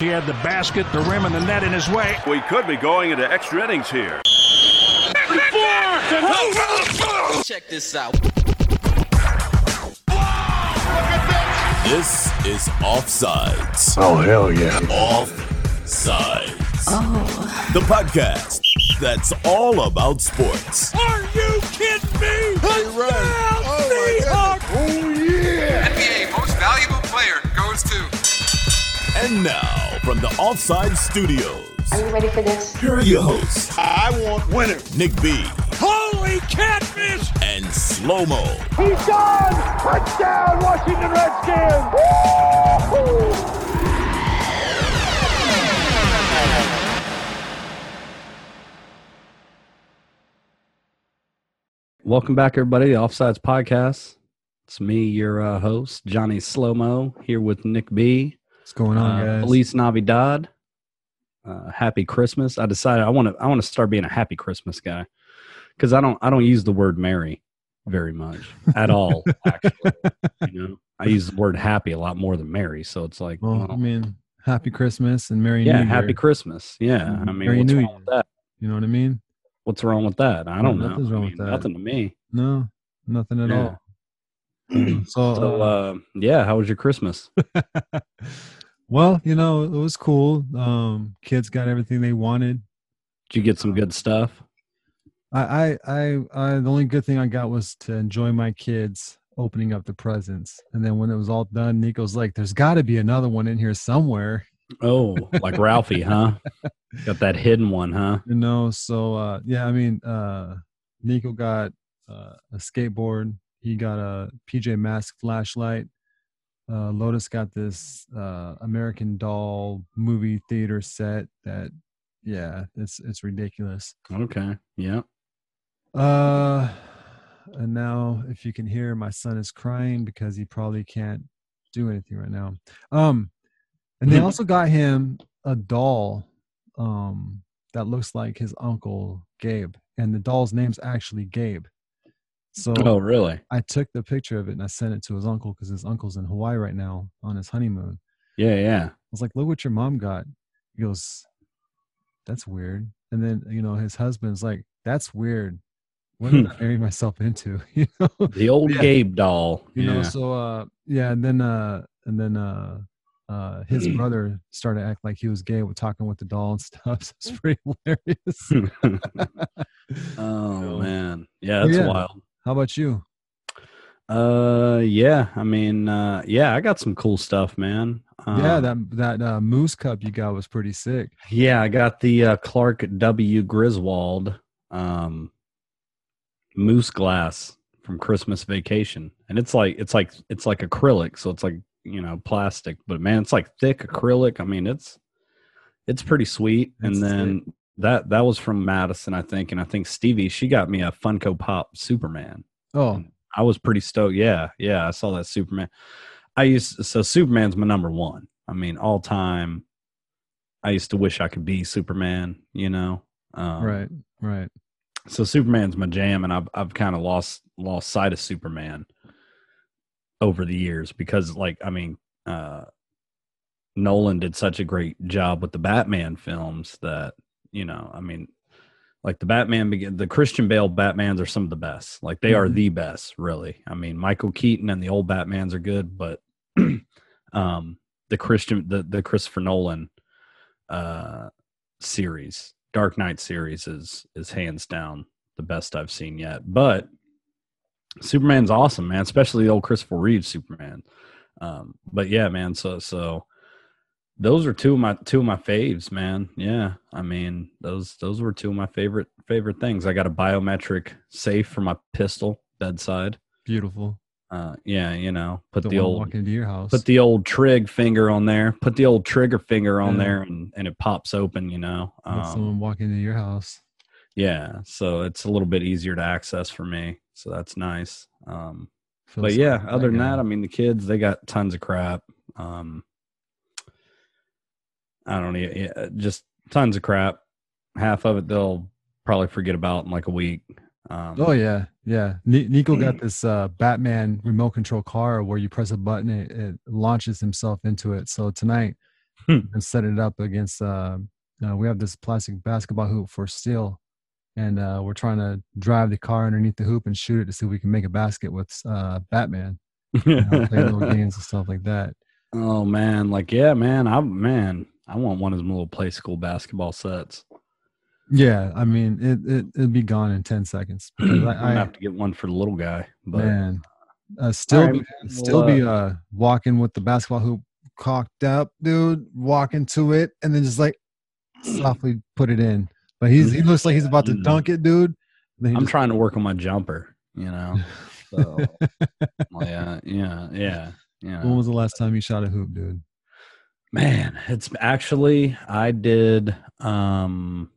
He had the basket, the rim, and the net in his way. We could be going into extra innings here. Check this out. This is Offsides. Oh, hell yeah. Offsides. Oh. The podcast that's all about sports. Are you kidding me? Touchdown, oh, Seahawks! Oh, yeah. NBA Most Valuable Player goes to. And now, from the Offside Studios, Are you ready for this? here are your hosts, I want winners. Nick B Holy catfish! and Slow Mo. He's gone. Touchdown, Washington Redskins. Woo! Welcome back, everybody, to Offsides Podcast. It's me, your uh, host, Johnny Slow Mo, here with Nick B. What's going on, Uh, guys? Feliz Navidad. Uh, happy Christmas. I decided I want to I want to start being a happy Christmas guy because I don't I don't use the word merry very much at all. actually, you know, I use the word happy a lot more than merry. So it's like, Well, well, I mean, happy Christmas and Merry yeah, New happy Year. Christmas. Yeah. I mean, Merry what's New wrong Year. with that? You know what I mean? What's wrong with that? I don't know. nothing's I mean, with that. Nothing to me. No, nothing at Yeah. all. so, So, uh, uh, yeah, how was your Christmas? well, you know, it was cool. Um, kids got everything they wanted. Did you get some good stuff? I, I, I, I, the only good thing I got was to enjoy my kids opening up the presents. And then when it was all done, Nico's like, "There's got to be another one in here somewhere." Oh, like Ralphie, huh? Got that hidden one, huh? you know so uh yeah i mean uh nico got uh, a skateboard he got a pj mask flashlight uh lotus got this uh american doll movie theater set that yeah it's it's ridiculous Okay. Yeah. uh and now if you can hear my son is crying because he probably can't do anything right now um and they also got him a doll um that looks like his uncle gabe and the doll's name's actually gabe so Oh, really? i took the picture of it and i sent it to his uncle because his uncle's in hawaii right now on his honeymoon Yeah, yeah. I was like, look what your mom got. He goes, that's weird. And then, you know, his husband's like, that's weird. What did I marry myself into? you know, The old Yeah. Gabe doll. you yeah. know, so, uh, yeah. And then, uh, and then, uh, uh, his brother started to act like he was gay with talking with the doll and stuff. So it's pretty hilarious. oh So- man. Yeah, that's yeah. wild. How about you? Uh yeah, I mean uh yeah, I got some cool stuff, man. yeah, Um, that, that, uh, moose cup you got was pretty sick. Yeah, I got the uh, Clark W. Griswold um, moose glass from Christmas Vacation, and it's like it's like it's like acrylic, so it's like you know plastic, but man, it's like thick acrylic. I mean, it's it's pretty sweet. That's and then that that was from Madison, I think, and I think Stevie she got me a Funko Pop Superman. Oh, I was pretty stoked. Yeah, yeah, I saw that Superman. I used so Superman's my number one. I mean, all time. I used to wish I could be Superman. You know, um, right, right. So Superman's my jam, and I've I've kind of lost lost sight of Superman over the years because, like, I mean, uh, Nolan did such a great job with the Batman films that you know, I mean, like the Batman, begin the Christian Bale Batmans are some of the best. Like they are Mhm. the best, really. I mean, Michael Keaton and the old Batmans are good, but um, the Christian, the the Christopher Nolan uh, series, Dark Knight series, is is hands down the best I've seen yet. But Superman's awesome, man, especially the old Christopher Reeve Superman. Um, but yeah, man, so so those are two of my two of my faves, man. Yeah, I mean those those were two of my favorite favorite things. I got a biometric safe for my pistol bedside. Beautiful. Uh, yeah, you know, put Don't the old walk into your house. put the old trig finger on there, put the old trigger finger on Yeah. there, and and it pops open. You know, Let um, someone walk into your house. yeah. So it's a little bit easier to access for me. So that's nice. Um, Feel but yeah, other than that, I mean, the kids they got tons of crap. Um, I don't know, just tons of crap. Half of it they'll probably forget about in like a week. Um, Oh yeah, yeah. Ni- Nico got this uh, Batman remote control car where you press a button, it, it launches himself into it. So tonight, Hmm. and set it up against. Uh, uh, we have this plastic basketball hoop for steel, and uh, we're trying to drive the car underneath the hoop and shoot it to see if we can make a basket with uh, Batman. You know, play little games and stuff like that. oh man, like yeah, man, I man, I want one of them little play school basketball sets. Yeah, I mean it. it it'd be gone in ten seconds because I'm I, have to get one for the little guy. But man, uh, still right, be, man, still well, be uh walking with the basketball hoop cocked up, dude. Walking to it and then just like softly put it in. But he's he looks like he's about to Mm. dunk it, dude. Then I'm just- trying to work on my jumper. You know. So well, yeah, yeah, yeah, yeah. When was the last time you shot a hoop, dude? Man, it's actually I did um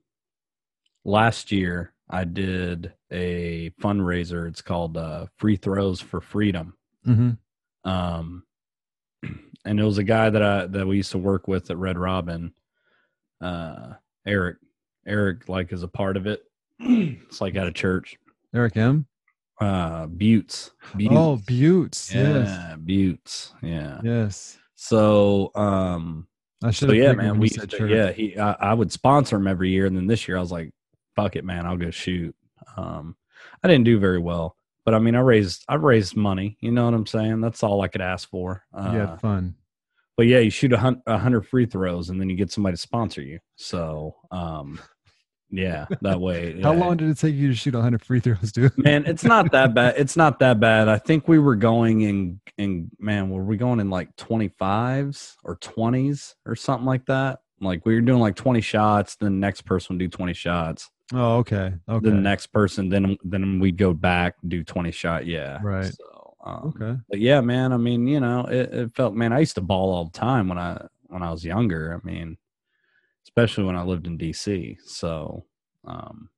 last year I did a fundraiser. It's called uh Free Throws for Freedom. Mm-hmm. Um and it was a guy that I that we used to work with at Red Robin. Uh Eric. Eric like is a part of it. it's like at a church. Eric M. Uh Buttes. Buttes. Oh, Buttes. Yes. yeah, Buttes. Yeah. Yes. So um I should So yeah, man, we said used to- yeah he I, I would sponsor him every year, and then this year I was like, fuck it, man, I'll go shoot. Um, I didn't do very well, but I mean, I raised I raised money. You know what I'm saying? That's all I could ask for. Uh, had fun. But yeah, you shoot a hundred free throws, and then you get somebody to sponsor you. So um, yeah, that way. How yeah. long did it take you to shoot 100 free throws, dude? Man, it's not that bad. It's not that bad. I think we were going in in man, were we going in like 25s or 20s or something like that? Like we were doing like 20 shots, then the next person would do 20 shots. Oh, okay. Okay. Then the next person, then then we'd go back do 20 shot. Yeah. Right. So um, okay. but yeah, man, I mean, you know, it, it felt man, I used to ball all the time when I when I was younger. I mean, especially when I lived in DC. So um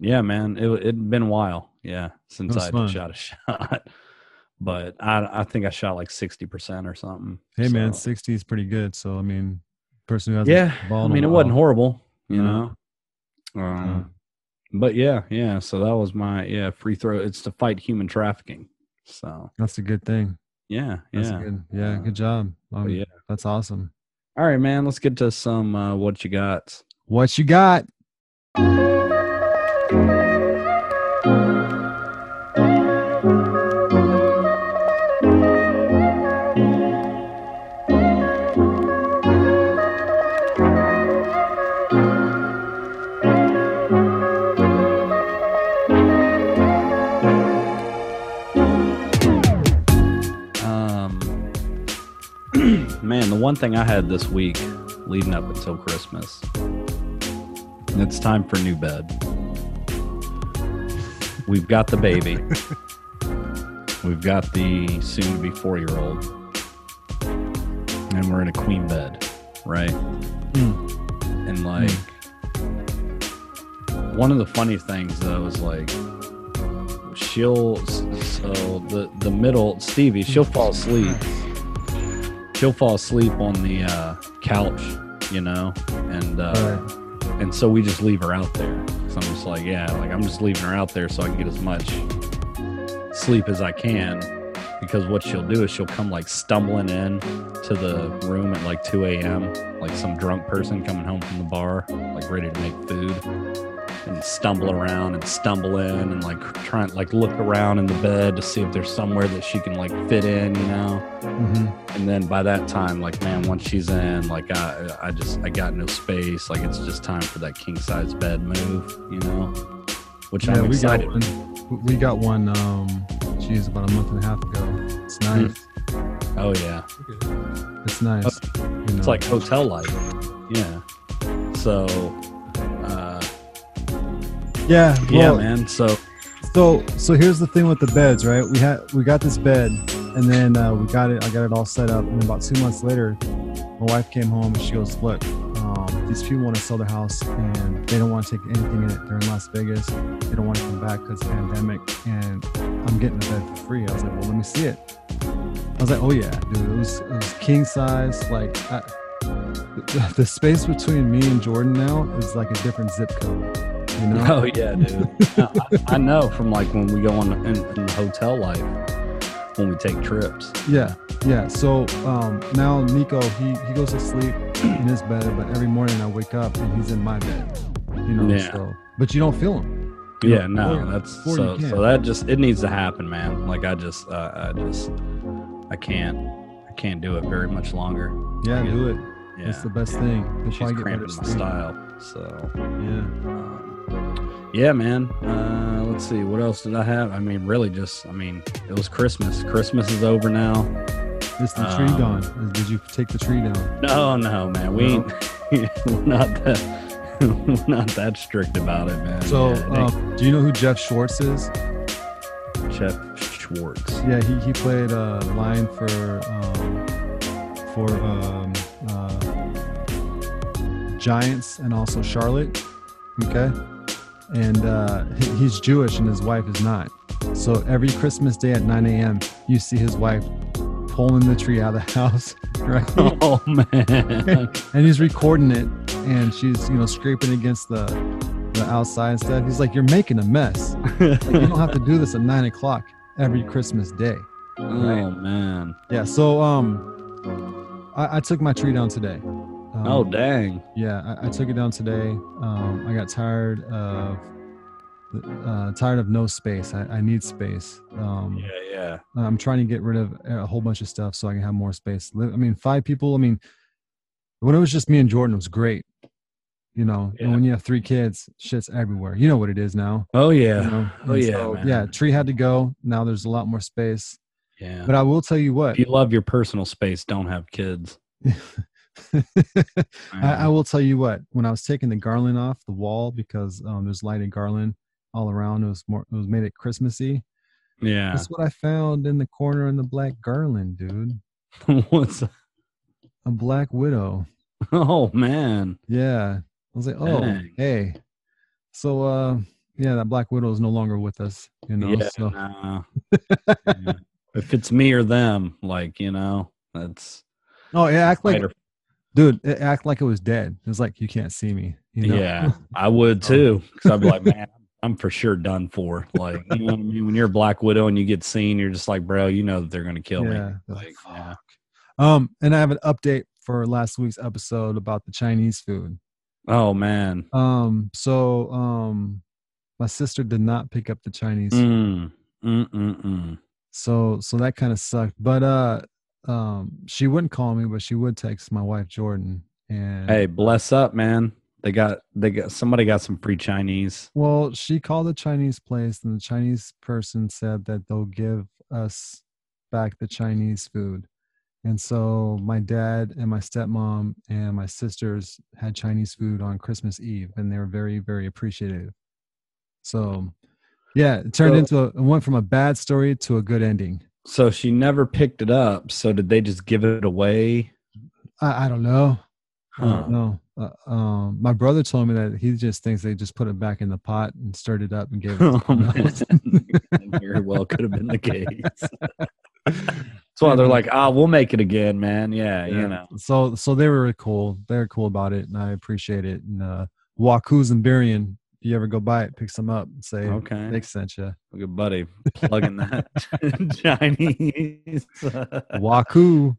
yeah, man, it it'd been a while, yeah, since I fun. shot a shot. But I I think I shot like sixty percent or something. Hey, man, 60 is pretty good. So, I mean, person who hasn't yeah, ball I mean, it wasn't horrible, you No. know. Um, but yeah, yeah. So that was my yeah free throw. It's to fight human trafficking. So That's a good thing. yeah, yeah. good. Yeah, Uh, good job. Um, yeah. That's awesome. All right, man. Let's get to some uh, what you got. What you got? One thing I had this week leading up until Christmas, it's time for new bed. We've got the baby. We've got the soon to be four year old. And we're in a queen bed, right? Hmm. And like, one of the funny things though is like, she'll so the the middle Stevie she'll fall asleep. She'll fall asleep on the uh, couch, you know, and uh, and so we just leave her out there. So I'm just like, yeah, like I'm just leaving her out there so I can get as much sleep as I can. Because what she'll do is she'll come like stumbling in to the room at like 2 a.m. like some drunk person coming home from the bar, like ready to make food and stumble around and stumble in and like trying like look around in the bed to see if there's somewhere that she can like fit in, you know. hmm And then by that time, like man, once she's in, like I, I just I got no space. Like it's just time for that king size bed move, you know. Which Yeah, I'm we got excited. one. We got one. Um, geez, about a month and a half ago. It's nice. Oh yeah, It's nice. you Hmm. it's like hotel life. Yeah. So, yeah, yeah, man. So So so here's the thing with the beds, right? We had we got this bed, and then uh, we got it. I got it all set up, and about two months later, my wife came home and she goes, "Look, um, these people want to sell their house, and they don't want to take anything in it. They're in Las Vegas. They don't want to come back because of the pandemic, and I'm getting the bed for free." I was like, "Well, let me see it." I was like, "Oh yeah, dude, it was, it was king size. Like I, the, the space between me and Jordan now is like a different zip code." You know? Oh yeah, dude. I, I know from like when we go on in, in hotel life when we take trips. Yeah, yeah. So um, now Nico, he he goes to sleep in his bed, but every morning I wake up and he's in my bed. You know, Yeah. so but you don't feel him. Yeah, no, that's so. So that just it needs to happen, man. Like I just, uh, I just, I can't, I can't do it very much longer. Yeah, Yeah. do it. Yeah, It's the best thing. You'll she's probably get better cramping my style. So, Yeah. um, yeah, man. Uh, let's see, what else did I have? I mean, really, just, I mean, it was Christmas. Christmas is over now. Is the tree Um, gone? Did you take the tree down? No, no, man. We ain't, we're not that. we're not that strict about it, man. So, Yeah, it um, do you know who Geoff Schwartz is? Geoff Schwartz. Yeah, he, he played a line for um, for um, uh, Giants and also Charlotte. Okay, and uh, he's Jewish and his wife is not. So every Christmas day at 9 a.m., you see his wife pulling the tree out of the house, right? Oh man. and he's recording it, and she's you know scraping against the the outside and stuff. He's like, "You're making a mess. Like, you don't have to do this at nine o'clock every Christmas day." oh man. Yeah. So um, I, I took my tree down today. Um, Oh dang. yeah, I, I took it down today. Um, I got tired of uh, tired of no space. I, I need space. Um, Yeah, yeah. I'm trying to get rid of a whole bunch of stuff so I can have more space. I mean, five people. I mean, when it was just me and Jordan, it was great. You know, Yeah. and when you have three kids, shit's everywhere. You know what it is now. Oh you yeah. know? Oh yeah. so, yeah. Tree had to go. Now there's a lot more space. Yeah. But I will tell you what. if you love your personal space, don't have kids. I, I will tell you what. When I was taking the garland off the wall because um, there's lighted garland all around, it was more. It was made it Christmassy. yeah. That's what I found in the corner in the black garland, dude. What's A black widow. oh man. Yeah. I was like, oh, Dang. hey. So, uh, yeah, that Black Widow is no longer with us. You know, yeah, so nah. Yeah. If it's me or them, like, you know, that's oh, yeah, act like, dude, it act like it was dead. It was like you can't see me. You know? Yeah, I would Oh. too. Because I'd be like, man, I'm for sure done for. Like, you know what I mean? When you're a Black Widow and you get seen, you're just like, bro, you know that they're gonna kill me. Yeah. Like, yeah. Um, and I have an update for last week's episode about the Chinese food. Oh man. Um, so um, my sister did not pick up the Chinese, Mm. Mm. Mm. Mm. so so that kind of sucked. But uh, um, she wouldn't call me, but she would text my wife Jordan. And Hey, bless up, man. They got they got somebody got some free Chinese. Well, she called the Chinese place, and the Chinese person said that they'll give us back the Chinese food. And so my dad and my stepmom and my sisters had Chinese food on Christmas Eve, and they were very, very appreciative. So, yeah, it turned So- into a, it went from a bad story to a good ending. So she never picked it up. So did they just give it away? I, I don't know. I don't know. Uh, um, my brother told me that he just thinks they just put it back in the pot and stirred it up and gave it. to Oh, Very well could have been the case. That's why they're like, ah, we'll make it again, man. Yeah, you know. So so they were cool. They were cool about it, and I appreciate it. And uh, Waku's and Burien, if you ever go by it, pick some up and say Okay. Nick sent you. Look at buddy plugging that Chinese. Waku,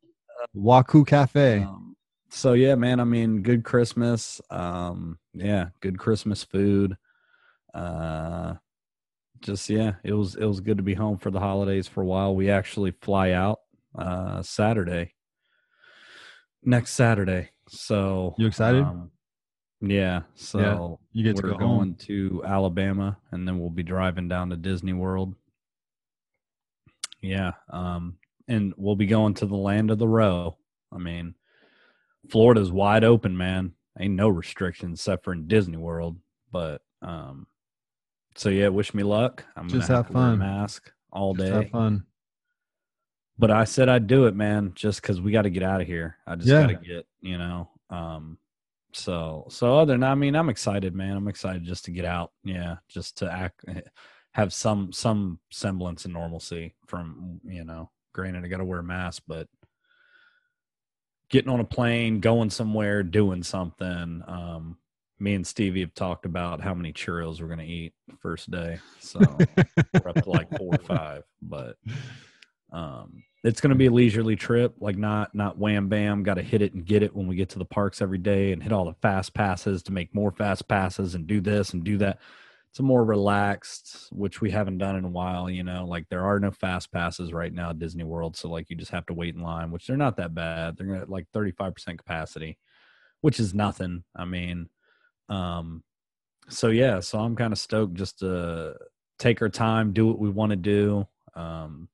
Waku Cafe. Um, so yeah, man. I mean, good Christmas. Um, yeah, good Christmas food. Uh, just yeah, it was it was good to be home for the holidays for a while. We actually fly out uh Saturday, next Saturday. So You excited? um, yeah. So you get we're go going home. to Alabama, and then we'll be driving down to Disney World. Yeah, um, and we'll be going to the land of the row. I mean, Florida's wide open, man. Ain't no restrictions except for in Disney World. But um, so yeah, wish me luck. I'm Just gonna have have, to fun. mask all Just day. have fun. But I said I'd do it, man, just because we got to get out of here. I just Yeah. got to get, you know. Um, so so other than I mean, I'm excited, man. I'm excited just to get out. Yeah, just to act, have some some semblance of normalcy from you know. Granted, I got to wear a mask, but getting on a plane, going somewhere, doing something. Um, me and Stevie have talked about how many churros we're gonna eat first day. So we're up to like four or five, but um it's going to be a leisurely trip, like not not wham bam, got to hit it and get it when we get to the parks every day and hit all the fast passes to make more fast passes and do this and do that. It's a more relaxed, which we haven't done in a while. You know, like there are no fast passes right now at Disney World, so like you just have to wait in line, which they're not that bad. They're like thirty five percent capacity, which is nothing. I mean, um, so yeah, so I'm kind of stoked just to take our time, do what we want to do. Um,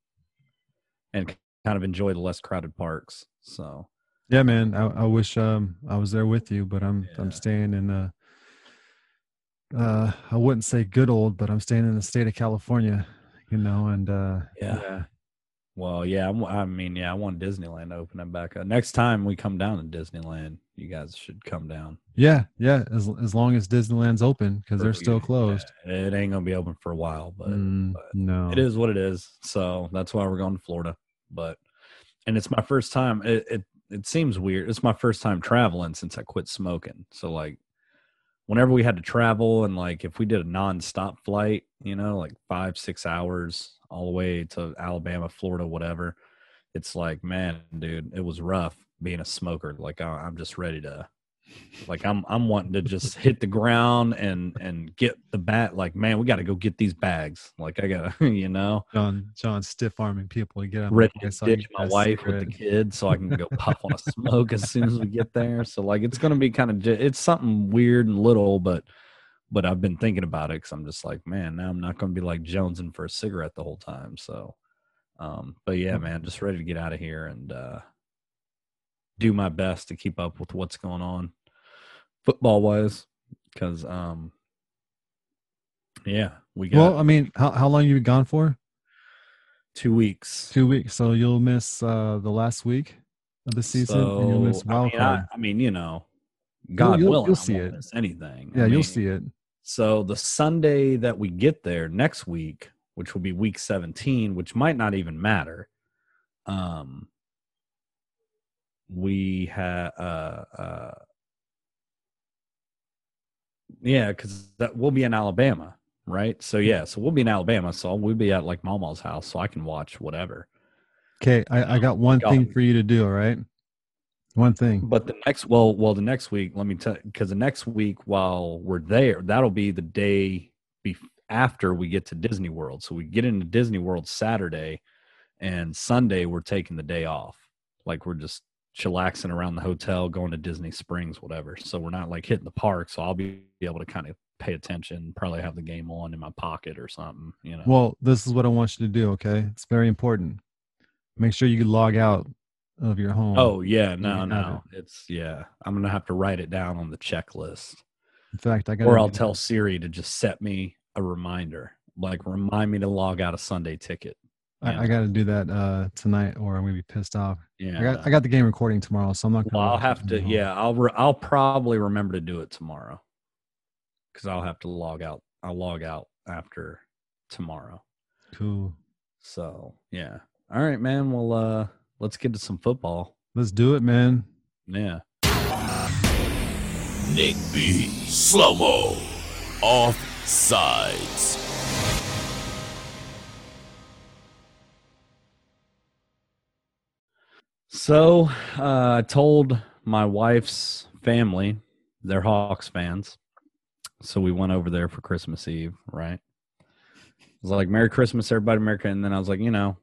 and kind of enjoy the less crowded parks. So Yeah, man. I, I wish um I was there with you, but I'm I'm staying in uh uh I wouldn't say good old, but I'm staying in the state of California, you know, and uh Yeah. well, yeah, I'm, I mean, yeah, I want Disneyland to open it back up. Next time we come down to Disneyland, you guys should come down. yeah, yeah, as as long as Disneyland's open because they're still closed. yeah, it ain't gonna be open for a while, but, Mm, but no. it is what it is. So that's why we're going to Florida. But and it's my first time. It it it seems weird. It's my first time traveling since I quit smoking. So like whenever we had to travel and like if we did a nonstop flight, you know, like five, six hours all the way to Alabama, Florida, whatever, it's like, man, dude, it was rough being a smoker. Like I, I'm just ready to like I'm I'm wanting to just hit the ground and and get the bat like man we got to go get these bags. Like I got to you know? John John stiff arming people to get them. ready to ditch my wife with the kids so I can go puff on a smoke as soon as we get there. So like it's gonna be kind of it's something weird and little but but I've been thinking about it because I'm just like man now I'm not gonna be like jonesing for a cigarette the whole time. So um but yeah man just ready to get out of here and uh do my best to keep up with what's going on football wise because um yeah we got Well, I mean, how how long you been gone for? two weeks Two weeks. So you'll miss uh the last week of the season, and you'll miss So, I mean, card. I mean, you know, God you'll- willing, you'll I see it. anything. yeah, I you'll see it. So the Sunday that we get there next week, which will be week 17, which might not even matter. Um, we have, uh, uh, yeah, because that we'll be in Alabama, right? So yeah, so we'll be in Alabama, so we'll be at like Mama's house, so I can watch whatever. Okay, I, I um, got one thing for you to do. All right, one thing. But the next, well, well, the next week, let me tell, because the next week while we're there, that'll be the day be after we get to Disney World. So we get into Disney World Saturday, and Sunday we're taking the day off. Like we're just chillaxing around the hotel, going to Disney Springs, whatever. So we're not like hitting the park. So I'll be, be able to kind of pay attention, probably have the game on in my pocket or something. You know. Well, this is what I want you to do. Okay, it's very important. Make sure you log out of your home. oh yeah, no, no, it's yeah. I'm gonna have to write it down on the checklist. in fact, I got. or I'll tell Siri to just set me a reminder, like remind me to log out a Sunday ticket. I, yeah. I got to do that uh tonight, or I'm gonna be pissed off. Yeah, I got I got the game recording tomorrow, so I'm not. well, gonna I'll have to. home. Yeah, I'll. Re- I'll probably remember to do it tomorrow, because I'll have to log out. I'll log out after tomorrow. Cool. So yeah. All right, man. Well, uh, let's get to some football. Let's do it, man. Yeah. Nick B. Slow mo. Off sides. So uh, I told my wife's family, they're Hawks fans. So we went over there for Christmas Eve, right? I was like, Merry Christmas, everybody, America. And then I was like, you know,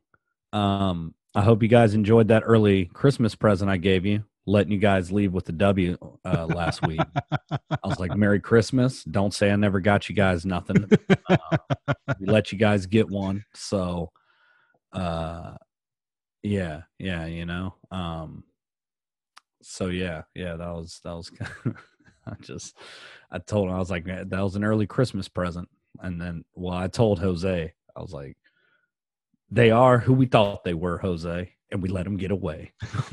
um, I hope you guys enjoyed that early Christmas present I gave you, letting you guys leave with the W uh, last week. I was like, Merry Christmas. Don't say I never got you guys nothing. Uh, we let you guys get one. So, uh, yeah, yeah, you know. Um, so yeah, yeah, that was that was. I just, I told him I was like, that was an early Christmas present, and then well, I told Jose, I was like, they are who we thought they were, Jose, and we let them get away.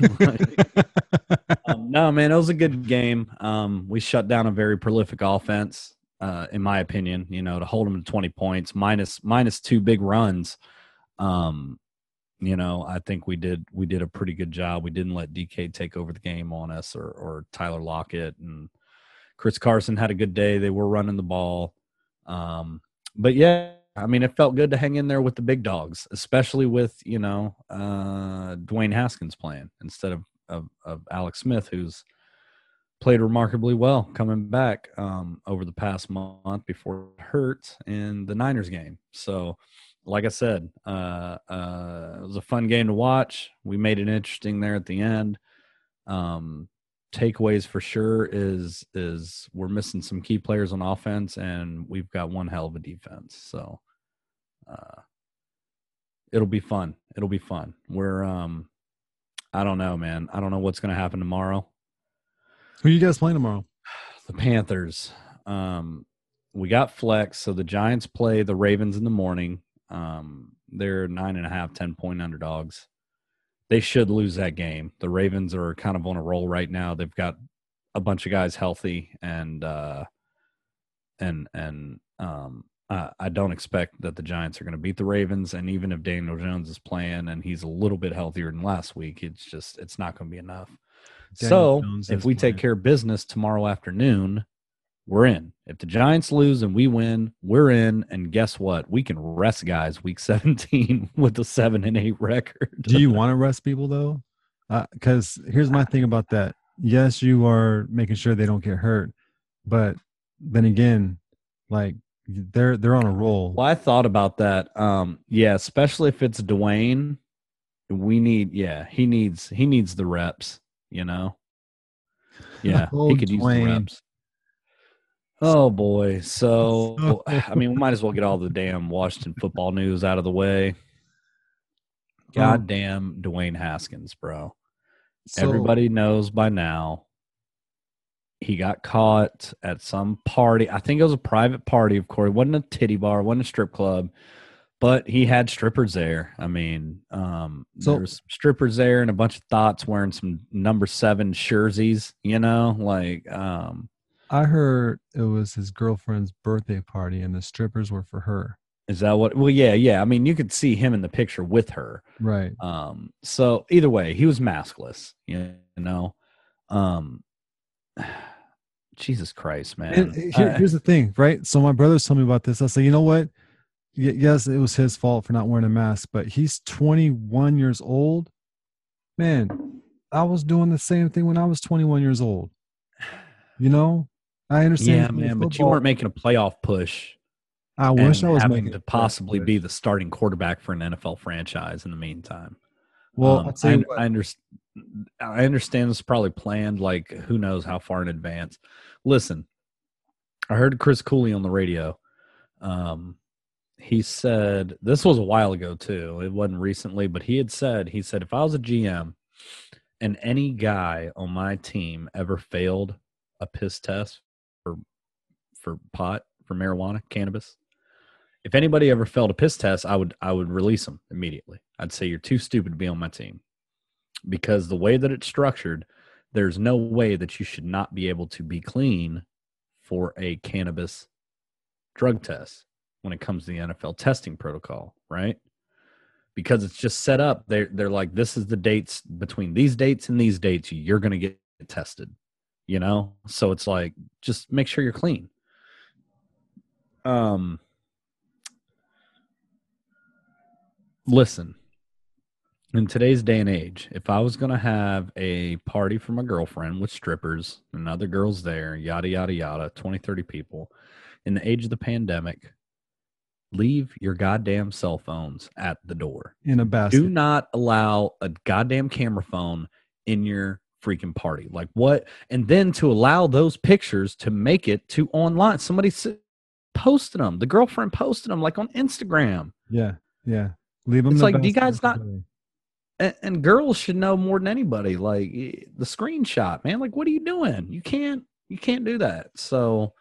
um, no, man, it was a good game. Um, we shut down a very prolific offense, uh, in my opinion. You know, to hold them to twenty points, minus minus two big runs. Um, you know, I think we did we did a pretty good job. We didn't let DK take over the game on us, or or Tyler Lockett and Chris Carson had a good day. They were running the ball, um, but yeah, I mean, it felt good to hang in there with the big dogs, especially with you know uh, Dwayne Haskins playing instead of, of of Alex Smith, who's played remarkably well coming back um, over the past month before hurt in the Niners game. So, like I said, uh, uh, it was a fun game to watch. We made it interesting there at the end. Um, takeaways for sure is is we're missing some key players on offense, and we've got one hell of a defense. So, uh, it'll be fun. It'll be fun. We're um, I don't know, man. I don't know what's going to happen tomorrow Who you guys playing tomorrow? the Panthers. Um, we got flex, so the Giants play the Ravens in the morning. Um, they're nine and a half, 10 point underdogs. They should lose that game. The Ravens are kind of on a roll right now. They've got a bunch of guys healthy, and uh, and and um, uh, I don't expect that the Giants are going to beat the Ravens. And even if Daniel Jones is playing and he's a little bit healthier than last week, it's just it's not going to be enough. Daniel so if we take care of business tomorrow afternoon, we're in. If the Giants lose and we win, we're in. And guess what? We can rest guys week 17 with a seven and eight record. Do you want to rest people though? Because here's my thing about that. Yes, you are making sure they don't get hurt, but then again, like they're they're on a roll. Well, I thought about that. Um, yeah, especially if it's Dwayne, we need. Yeah, he needs he needs the reps. You know. Yeah, Oh, he could use the reps. Oh boy! So I mean, we might as well get all the damn Washington football news out of the way. Goddamn Dwayne Haskins, bro. So- Everybody knows by now. He got caught at some party. I think it was a private party, of course. It wasn't a titty bar, it wasn't a strip club, but he had strippers there. I mean, um, So- there was strippers there and a bunch of thoughts wearing some number seven jerseys, you know, like um, I heard it was his girlfriend's birthday party and the strippers were for her. is that what? Well, yeah, yeah. I mean, you could see him in the picture with her. Right. Um, so either way, he was maskless, you know. Um, Jesus Christ, man. And here, here's the thing, right? So my brothers told me about this. I said, you know what? Yes, it was his fault for not wearing a mask, but he's 21 years old. Man, I was doing the same thing when I was 21 years old. You know, I understand. yeah, man, but you weren't making a playoff push. I wish I was having making to possibly push. be the starting quarterback for an NFL franchise in the meantime. Well, Um, I'll tell you I, I understand. I understand this is probably planned. Like, who knows how far in advance? Listen, I heard Chris Cooley on the radio. Um, he said this was a while ago too. It wasn't recently, but he had said he said if I was a GM and any guy on my team ever failed a piss test for pot for marijuana cannabis, if anybody ever failed a piss test, I would I would release them immediately. I'd say you're too stupid to be on my team because the way that it's structured, there's no way that you should not be able to be clean for a cannabis drug test when it comes to the NFL testing protocol, right? Because it's just set up. They're they're like, this is the dates between these dates and these dates, you're gonna get tested. You know? So it's like just make sure you're clean. Um listen in today's day and age if i was going to have a party for my girlfriend with strippers and other girls there yada yada yada 20 30 people in the age of the pandemic leave your goddamn cell phones at the door. In a basket. do not allow a goddamn camera phone in your freaking party. Like what? And then to allow those pictures to make it to online. Somebody posted them the girlfriend posted them like on instagram. Yeah, yeah. Leave them. It's a like, do you guys not- and, and girls should know more than anybody like eh, the screenshot man. Like what are you doing? You can't you can't do that. So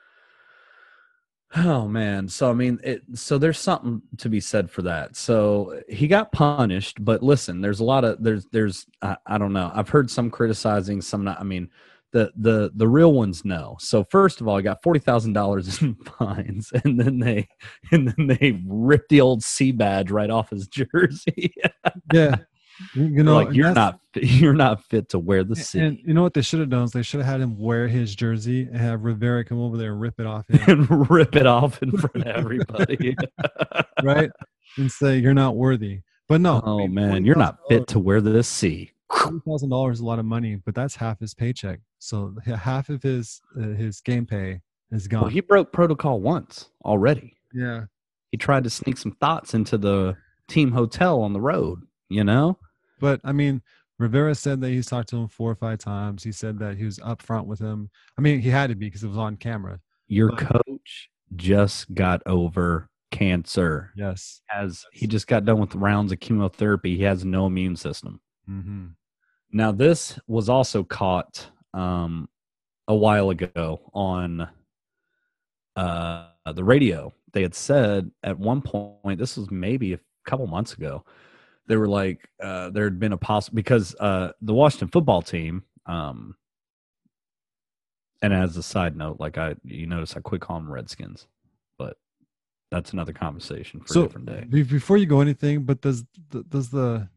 oh man. So i mean it so there's something to be said for that. So he got punished but listen there's a lot of there's there's i, I don't know. I've heard some criticizing some not i mean the the the real ones know so first of all i got $40000 in fines and then they and then they ripped the old c badge right off his jersey Yeah. You know, like you're not you're not fit to wear the C and you know what they should have done is they should have had him wear his jersey and have Rivera come over there and rip it off him. and rip it off in front of everybody. right? And say you're not worthy. But no, oh man, you're not fit to wear this C. Thousand dollars is a lot of money, but that's half his paycheck. So half of his uh, his game pay is gone. Well, he broke protocol once already. yeah, He tried to sneak some thoughts into the team hotel on the road. You know, but I mean, Rivera said that he's talked to him four or five times. He said that he was upfront with him. I mean, he had to be because it was on camera. your But- coach just got over cancer. Yes. Has he just got done with rounds of chemotherapy? He has no immune system. Mm-hmm. Now, this was also caught um, a while ago on uh, the radio. They had said at one point, this was maybe a couple months ago, they were like, uh, there had been a possible because uh, the Washington football team, um, and as a side note, like I, you notice I quit calling them Redskins, but that's another conversation for So a different day. before you go anything, but does does the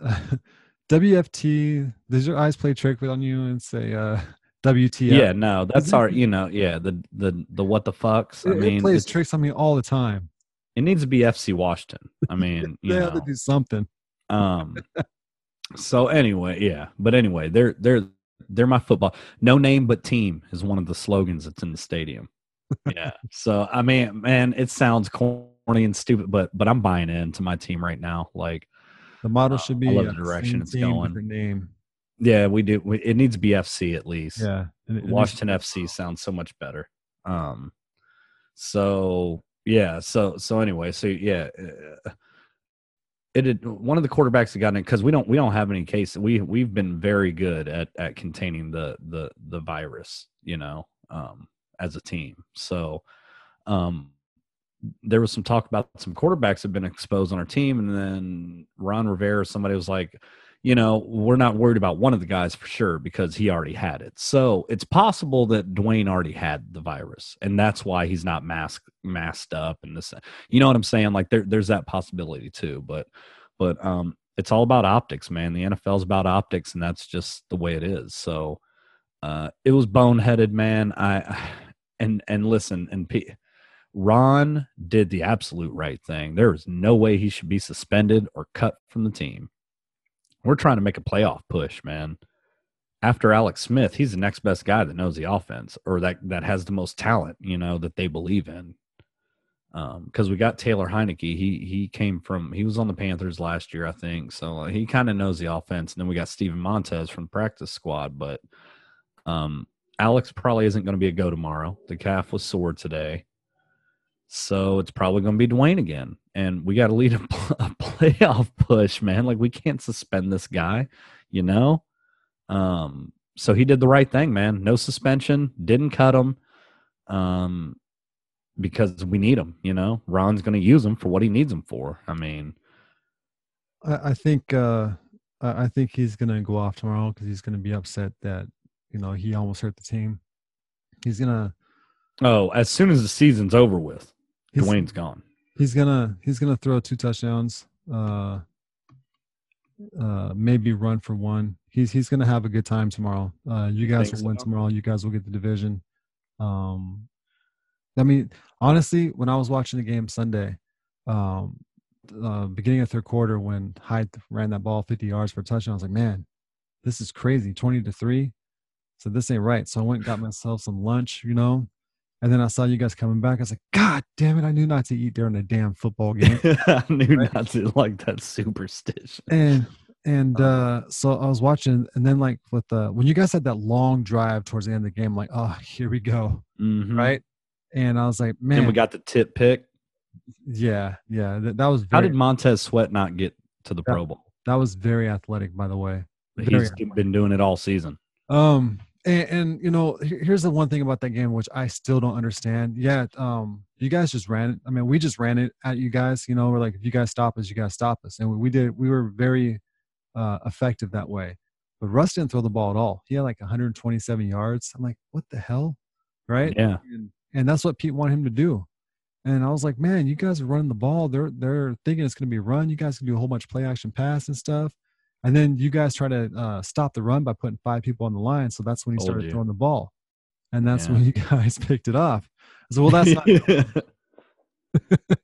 WFT does your eyes play trick on you and say uh, WTF? Yeah, no, that's our, you know, yeah, the the the what the fucks. I It, mean, it plays tricks on me all the time. It needs to be FC Washington. I mean, you They have to do something. Um so anyway, yeah. But anyway, they're they're they're my football. No name but team is one of the slogans that's in the stadium. Yeah. so I mean, man, it sounds corny and stupid, but but I'm buying into my team right now. Like, The motto Uh, should I be love the uh, direction it's going. different name. yeah, we do. We, it needs to be FC at least. Yeah, it- it Washington FC sounds so much better. Um, so yeah, so so anyway, so yeah, uh, it had, one of the quarterbacks that got in because we don't we don't have any cases. We we've been very good at at containing the the the virus, you know, um, as a team. So, um, there was some talk about some quarterbacks have been exposed on our team, and then Ron Rivera, somebody was like, you know, we're not worried about one of the guys for sure because he already had it. So it's possible that Dwayne already had the virus, and that's why he's not masked masked up and this. You know what I'm saying? Like there, there's that possibility too. But, but um, it's all about optics, man. The NFL's about optics, and that's just the way it is. So, uh, it was boneheaded, man. I and and listen, and P, Ron did the absolute right thing. There is no way he should be suspended or cut from the team. We're trying to make a playoff push, man. After Alex Smith, he's the next best guy that knows the offense or that that has the most talent, you know, that they believe in. Um, because we got Taylor Heinicke. He he came from he was on the Panthers last year, I think. So uh, he kind of knows the offense. And then we got Steven Montez from practice squad, but um Alex probably isn't going to be a go tomorrow. The calf was sore today. So it's probably going to be Dwayne again. And we got to lead a, a playoff push, man. Like we can't suspend this guy, you know? Um, so he did the right thing, man. No suspension, didn't cut him. Um, because we need him, you know. Ron's going to use him for what he needs him for. I mean, I, I think uh, I think he's gonna go off tomorrow because he's gonna be upset that you know he almost hurt the team. He's gonna oh, as soon as the season's over with, he's, Dwayne's gone. he's gonna he's gonna throw two touchdowns. Uh, uh, maybe run for one. He's he's gonna have a good time tomorrow. Uh, you guys will win tomorrow. You guys will get the division. Um, I mean, honestly, when I was watching the game Sunday, um, uh, beginning of third quarter when Hyde ran that ball 50 yards for a touchdown, I was like, man, this is crazy. 20 to three. So this ain't right. So I went and got myself some lunch, you know, and then I saw you guys coming back. I was like, God damn it. I knew not to eat during a damn football game. I knew Right. not to like that superstition. and and uh so I was watching and then like with the when you guys had that long drive towards the end of the game, like, oh, here we go. Mhm. Right. And I was like, man, Then we got the tip pick. yeah, yeah. That, that was How did Montez Sweat not get to the That- Pro Bowl? that was very athletic, by the way. Very He's been doing it all season. Um, and, and you know, here's the one thing about that game which I still don't understand. Yeah, um, you guys just ran it. I mean, we just ran it at you guys. You know, we're like, if you guys stop us, you guys stop us, and we, we did. We were very uh, effective that way. But Russ didn't throw the ball at all. He had like 127 yards. I'm like, what the hell, right? Yeah. And, and that's what Pete wanted him to do. And I was like, man, you guys are running the ball. They're they're thinking it's going to be run. You guys can do a whole bunch of play action pass and stuff. And then you guys try to uh, stop the run by putting five people on the line. So that's when he Told started you. throwing the ball. And that's Yeah. when you guys picked it off. So well, that's not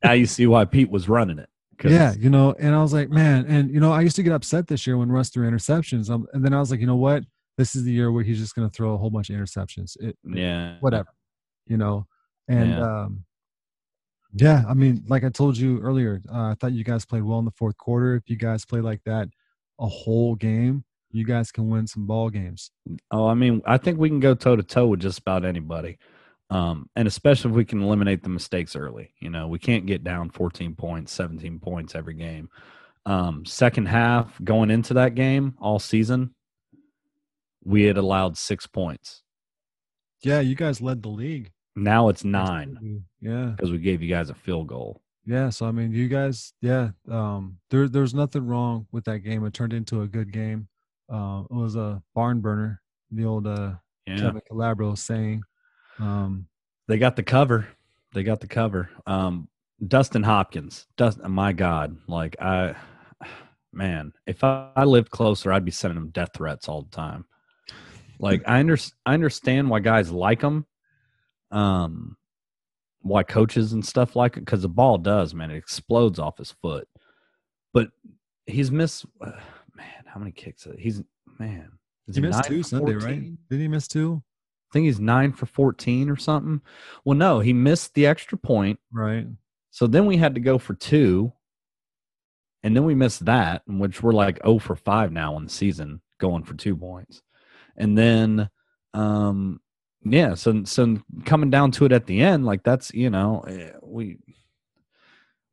now you see why Pete was running it. Yeah, you know, and I was like, man, and you know, I used to get upset this year when Russ threw interceptions, um, and then I was like, you know what, this is the year where he's just going to throw a whole bunch of interceptions. It, yeah, whatever, you know, and Yeah. um, yeah, I mean, like I told you earlier, uh, I thought you guys played well in the fourth quarter. If you guys play like that a whole game, you guys can win some ball games. Oh, I mean, I think we can go toe to toe with just about anybody. Um, and especially if we can eliminate the mistakes early. You know, we can't get down 14 points, 17 points every game. Um, second half, going into that game all season, we had allowed six points. Yeah, you guys led the league. Now it's nine Yeah. because we gave you guys a field goal. Yeah, so I mean, you guys, yeah, um, there, there's nothing wrong with that game. It turned into a good game. Uh, it was a barn burner, the old uh, Yeah. Kevin Calabro saying. Um, They got the cover. They got the cover. Um, Dustin Hopkins. Dustin, my God, like I, man, if I, I lived closer, I'd be sending him death threats all the time. Like I under, I understand why guys like him, um, why coaches and stuff like it, because the ball does, man, it explodes off his foot. But he's missed, uh, man, how many kicks? He's man. is he missed two Sunday, 14? right? Did he miss two? I think he's nine for 14 or something. Well, no, he missed the extra point. Right. So then we had to go for two. And then we missed that, which we're like 0 for 5 now in the season, going for two points. And then, um, yeah, so, so coming down to it at the end, like that's, you know, eh, we,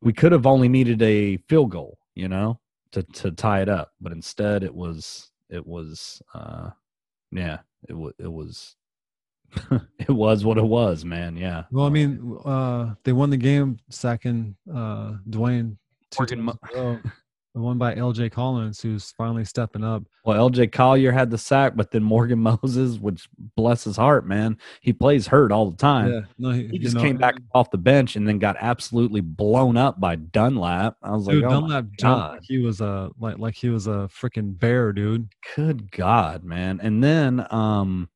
we could have only needed a field goal, you know, to, to tie it up. But instead it was, it was, uh, yeah, it was, it was, it was what it was, man. Yeah. Well, I mean, uh, they won the game second. Uh, Dwayne two Morgan times in a row. The one by L.J. Collins, who's finally stepping up. Well, LJ Collier had the sack, but then Morgan Moses, which bless his heart, man, he plays hurt all the time. Yeah, no, he, He just know, came back off the bench and then got absolutely blown up by Dunlap. I was Dude, like, oh Dunlap God. like he was a like like he was a freaking bear, dude. good God, man. And then um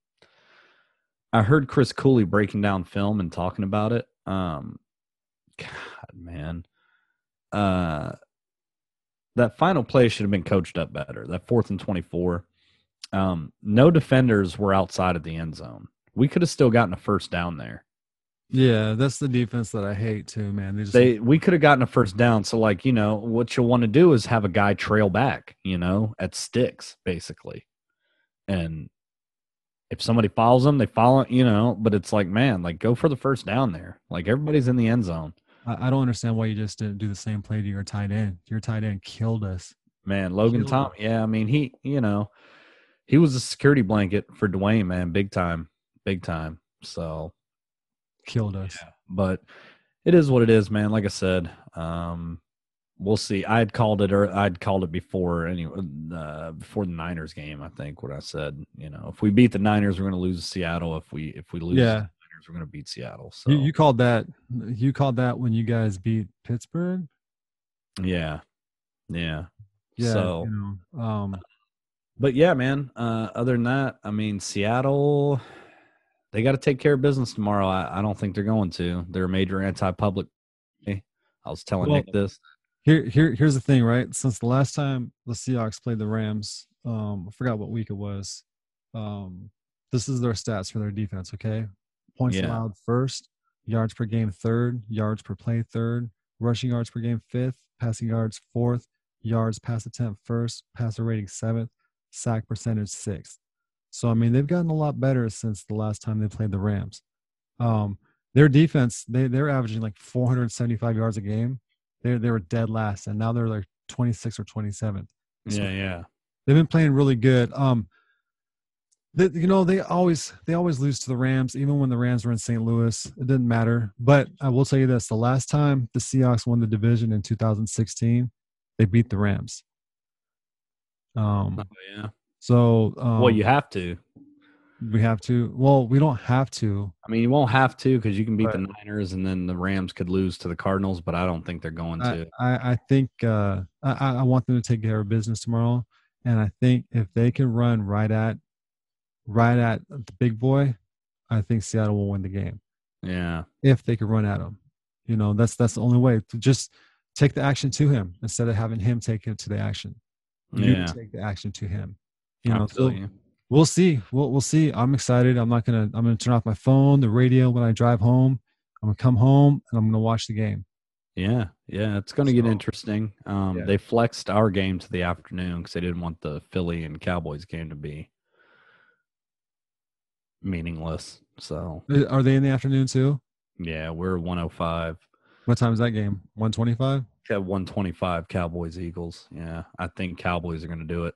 I heard Chris Cooley breaking down film and talking about it. Um God, man. Uh that final play should have been coached up better. That fourth and 24. Um, no defenders were outside of the end zone. We could have still gotten a first down there. Yeah, that's the defense that I hate too, man. They just They we could have gotten a first down. So like, you know, what you want to do is have a guy trail back, you know, at sticks, basically. And if somebody follows them, they follow, you know, but it's like, man, like go for the first down there. Like everybody's in the end zone. I, I don't understand why you just didn't do the same play to your tight end. Your tight end killed us. Man, Logan Thomas, yeah, I mean, he, you know, he was a security blanket for Dwayne, man, big time, big time. So, Killed us. Yeah, but it is what it is, man. Like I said, um, we'll see. I had called it, or I'd called it before anyway, uh, before the Niners game. I think what I said, you know, if we beat the Niners, we're going to lose to Seattle. If we if we lose, Yeah. We're going to beat Seattle. So You, you called that you called that when you guys beat Pittsburgh? yeah, yeah. Yeah. So, you know, um but yeah, man. Uh, other than that, I mean, Seattle, they got to take care of business tomorrow. I, I don't think they're going to. They're a major anti-public. I was telling Well, Nick this. here here here's the thing, right? Since the last time the Seahawks played the Rams, um, I forgot what week it was. Um, this is their stats for their defense, okay? Points Yeah. allowed first, yards per game third, yards per play third, rushing yards per game fifth, passing yards fourth, yards pass attempt first, passer rating seventh, sack percentage sixth. So I mean they've gotten a lot better since the last time they played the Rams. Um, their defense, they they're averaging like 475 yards a game. They they were dead last, and now they're like 26 or 27th. So Yeah, yeah. they've been playing really good. Um, they, you know they always they always lose to the Rams, even when the Rams were in St. Louis. It didn't matter. But I will tell you this: the last time the Seahawks won the division in 2016, they beat the Rams. Um, Oh, yeah. so um, well, you have to. we have to. Well, we don't have to. I mean, you won't have to because you can beat the Niners and then the Rams could lose to the Cardinals, but I don't think they're going I, to. I, I think uh, I, I want them to take care of business tomorrow, and I think if they can run right at, right at the big boy, I think Seattle will win the game Yeah. if they can run at him. You know, that's that's the only way to just take the action to him instead of having him take it to the action. You Yeah. take the action to him. You know, so we'll see. We'll we'll see. I'm excited. I'm not gonna I'm gonna turn off my phone, the radio when I drive home. I'm gonna come home and I'm gonna watch the game. Yeah, yeah, it's going to get interesting. Um, Yeah. They flexed our game to the afternoon because they didn't want the Philly and Cowboys game to be meaningless. So Uh, Are they in the afternoon too? yeah, we're 105. What time is that game? 125? Got 125 Cowboys Eagles. Yeah, I think Cowboys are going to do it.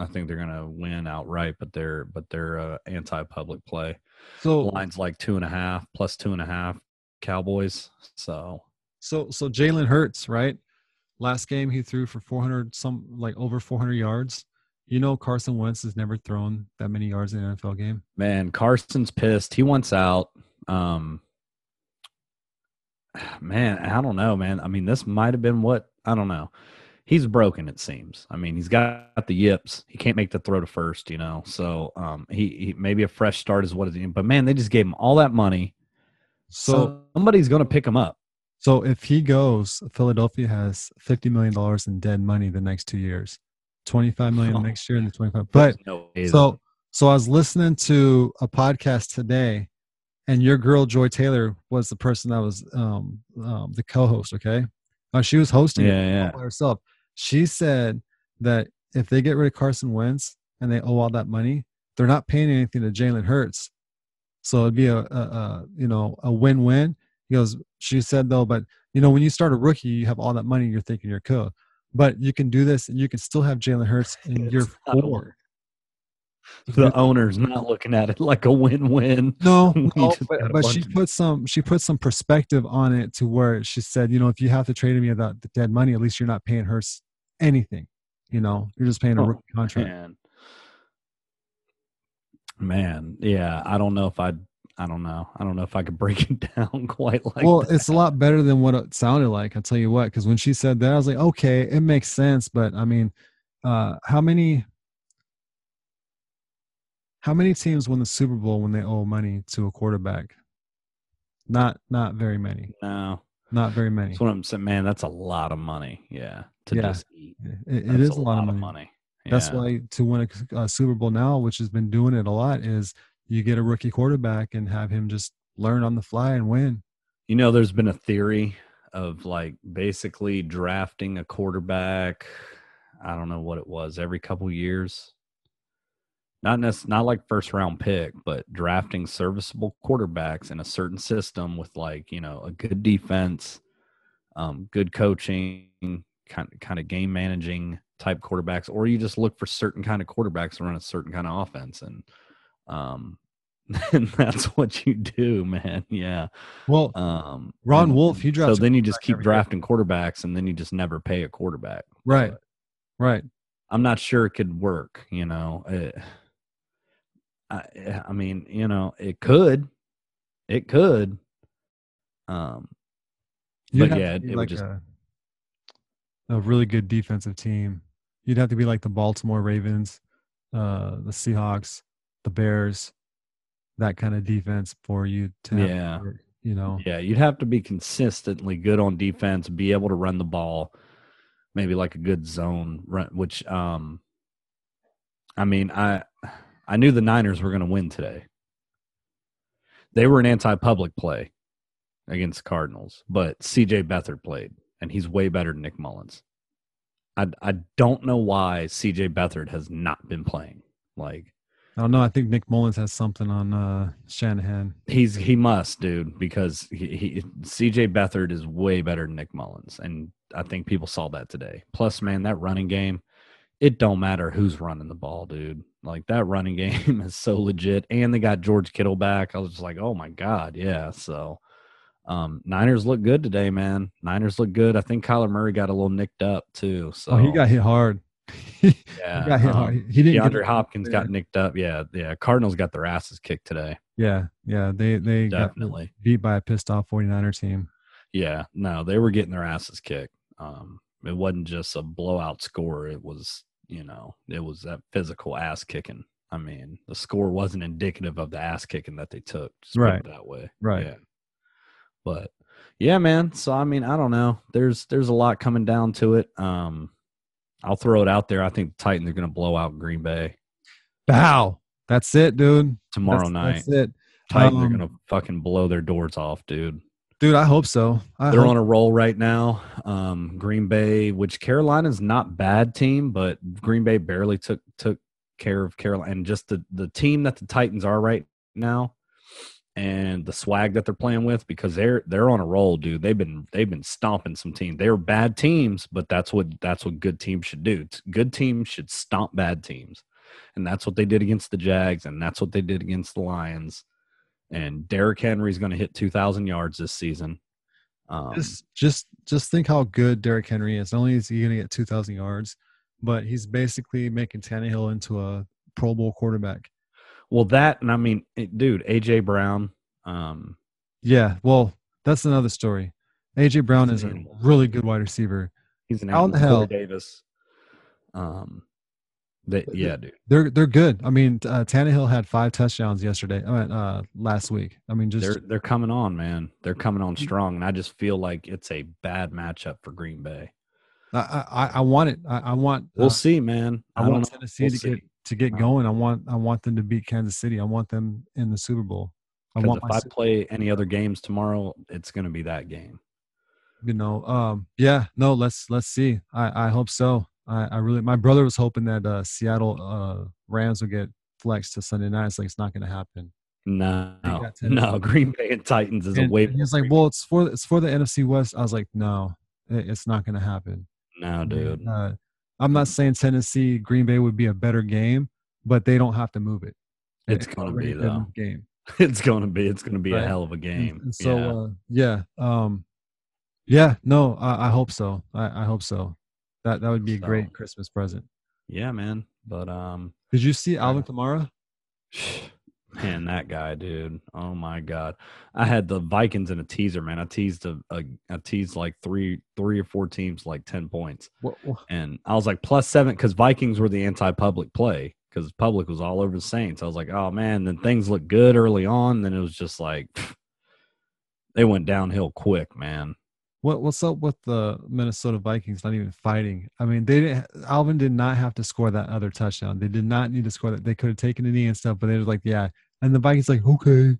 I think they're going to win outright, but they're but they're uh, anti-public play. So Lines like two and a half plus two and a half Cowboys. So so so Jalen Hurts, right? Last game he threw for 400 some like over 400 yards. You know Carson Wentz has never thrown that many yards in an NFL game. Man, Carson's pissed. He wants out. Um, man, I don't know, man. I mean, this might have been what I don't know. He's broken, it seems. I mean, he's got the yips. He can't make the throw to first, you know. So, um, he, he maybe a fresh start is what it is. But man, they just gave him all that money. So So somebody's going to pick him up. so if he goes, Philadelphia has 50 million dollars in dead money the next 2 years. 25 million Oh. next year and the 25. But no So so I was listening to a podcast today, and your girl Joy Taylor was the person that was um, um the co-host. Okay, uh, she was hosting Yeah, yeah. by herself. She said that if they get rid of Carson Wentz and they owe all that money, they're not paying anything to Jalen Hurts. So it'd be a, a, a you know a win-win. He goes. She said though, but you know when you start a rookie, you have all that money. You're thinking you're cool, but you can do this, and you can still have Jalen Hurts in not four. the owner's not looking at it like a win-win. No, no but, but she put some she put some perspective on it to where she said, you know, if you have to trade me the dead money, at least you're not paying her anything. You know, you're just paying a Oh, rookie contract. Man. Man, yeah, I don't know if I I don't know. I don't know if I could break it down quite like well, that. it's a lot better than what it sounded like. I'll tell you what, because when she said that, I was like, okay, it makes sense. But I mean, uh, how many how many teams win the Super Bowl when they owe money to a quarterback? Not not very many. no. Not very many. That's what I'm saying, man. That's a lot of money. Yeah, to Yeah. just eat. It, it That's is a lot, of money. That's Yeah. why to win a, a Super Bowl now, which has been doing it a lot, is you get a rookie quarterback and have him just learn on the fly and win. You know, there's been a theory of like basically drafting a quarterback. I don't know what it was every couple years. Not nec- not like first round pick, but drafting serviceable quarterbacks in a certain system with like you know a good defense, um, good coaching, kind kind of game managing type quarterbacks, or you just look for certain kind of quarterbacks to run a certain kind of offense, and um, and that's what you do, man. Yeah. Well, Um, Ron Wolf, he So drafts a then you just keep every year. drafting quarterbacks, and then you just never pay a quarterback. right, But right. I'm not sure it could work. You know, it, I, I mean, you know, it could, it could. Um, You'd But yeah, it- it would just- a, a really good defensive team. You'd have to be like the Baltimore Ravens, uh, the Seahawks, the Bears, that kind of defense for you to have, Yeah. you know. yeah, you'd have to be consistently good on defense, be able to run the ball, maybe like a good zone run. Which, um, I mean, I I knew the Niners were going to win today. They were an anti-public play against Cardinals, but CJ Beathard played, and he's way better than Nick Mullens. I I don't know why CJ Beathard has not been playing. Like I don't know. I think Nick Mullens has something on uh, Shanahan. he's he must, dude, because he, he CJ Beathard is way better than Nick Mullens, and I think people saw that today. Plus, man, that running game, it don't matter who's running the ball, dude. Like that running game is so legit, and they got George Kittle back. I was just like, oh my god, yeah. So, um, Niners look good today, man. Niners look good. I think Kyler Murray got a little nicked up too. So Oh, he got hit hard. He yeah, hit um, hard. He didn't. DeAndre Hopkins got nicked up. Yeah, yeah. Cardinals got their asses kicked today. Yeah, yeah. They they Definitely. beat by a pissed off 49er team. Yeah, no, they were getting their asses kicked. Um, it wasn't just a blowout score. It was, you know, it was that physical ass kicking. I mean, the score wasn't indicative of the ass kicking that they took. Just put it Right. that way. Right. Yeah. But Yeah, man. So I mean, I don't know. There's there's a lot coming down to it. Um, I'll throw it out there. I think the Titans are going to blow out Green Bay Bow. That's it, dude. tomorrow That's- night. That's it. Titans are Um, going to fucking blow their doors off, dude. Dude, I hope so. I They're hope- on a roll right now. Um, Green Bay, which Carolina's not bad team, but Green Bay barely took took care of Carolina, and just the the team that the Titans are right now, and the swag that they're playing with because they're they're on a roll, dude. They've been they've been stomping some teams. They're bad teams, but that's what that's what good teams should do. Good teams should stomp bad teams, and that's what they did against the Jags, and that's what they did against the Lions. And Derrick Henry's going to hit two thousand yards this season. Um, just just just think how good Derrick Henry is. Not only is he going to get 2,000 yards, but he's basically making Tannehill into a Pro Bowl quarterback. Well, that and I mean, it- dude, AJ Brown. Um, Yeah, well, that's another story. AJ Brown is an a really good wide receiver. he's an the hell- Davis. Um, that yeah, dude. They're they're good. I mean, uh, Tannehill had five touchdowns yesterday. I mean, uh, last week. I mean, just They're they're coming on, man. They're coming on strong, and I just feel like it's a bad matchup for Green Bay. I, I I want it. I, I want. We'll uh, see, man. I, don't want. Tennessee We'll to see. get to get Um, going. I want I want them to beat Kansas City. I want them in the Super Bowl. I want if I play any other games tomorrow, it's going to be that game. you know um yeah no let's let's see i i hope so i i really my brother was hoping that uh seattle uh rams would get flexed to sunday night it's like it's not gonna happen No, no, Green Bay and Titans is a way. and he was like well it's for it's for the nfc west i was like no it, it's not gonna happen no, dude. uh, i'm not saying tennessee green bay would be a better game but they don't have to move it It's gonna be, a good though. game It's going to be. It's going to be a hell of a game. and so yeah. uh yeah um yeah no i, I hope so I, I hope so that that would be a So- great christmas present yeah, man. But um, Did you see Alvin Kamara? Man, that guy, dude. Oh my god. I had the Vikings in a teaser, man. I teased a, a I teased like three three or four teams like 10 points. What, what, And I was like plus 7 cuz Vikings were the anti-public play cuz public was all over the Saints. I was like, "Oh man, then things looked good early on, then it was just like they went downhill quick, man. What what's up with the Minnesota Vikings not even fighting? I mean, they didn't. Alvin did not have to score that other touchdown. They did not need to score that. They could have taken a knee and stuff, but they were like, yeah. And the Vikings like, okay,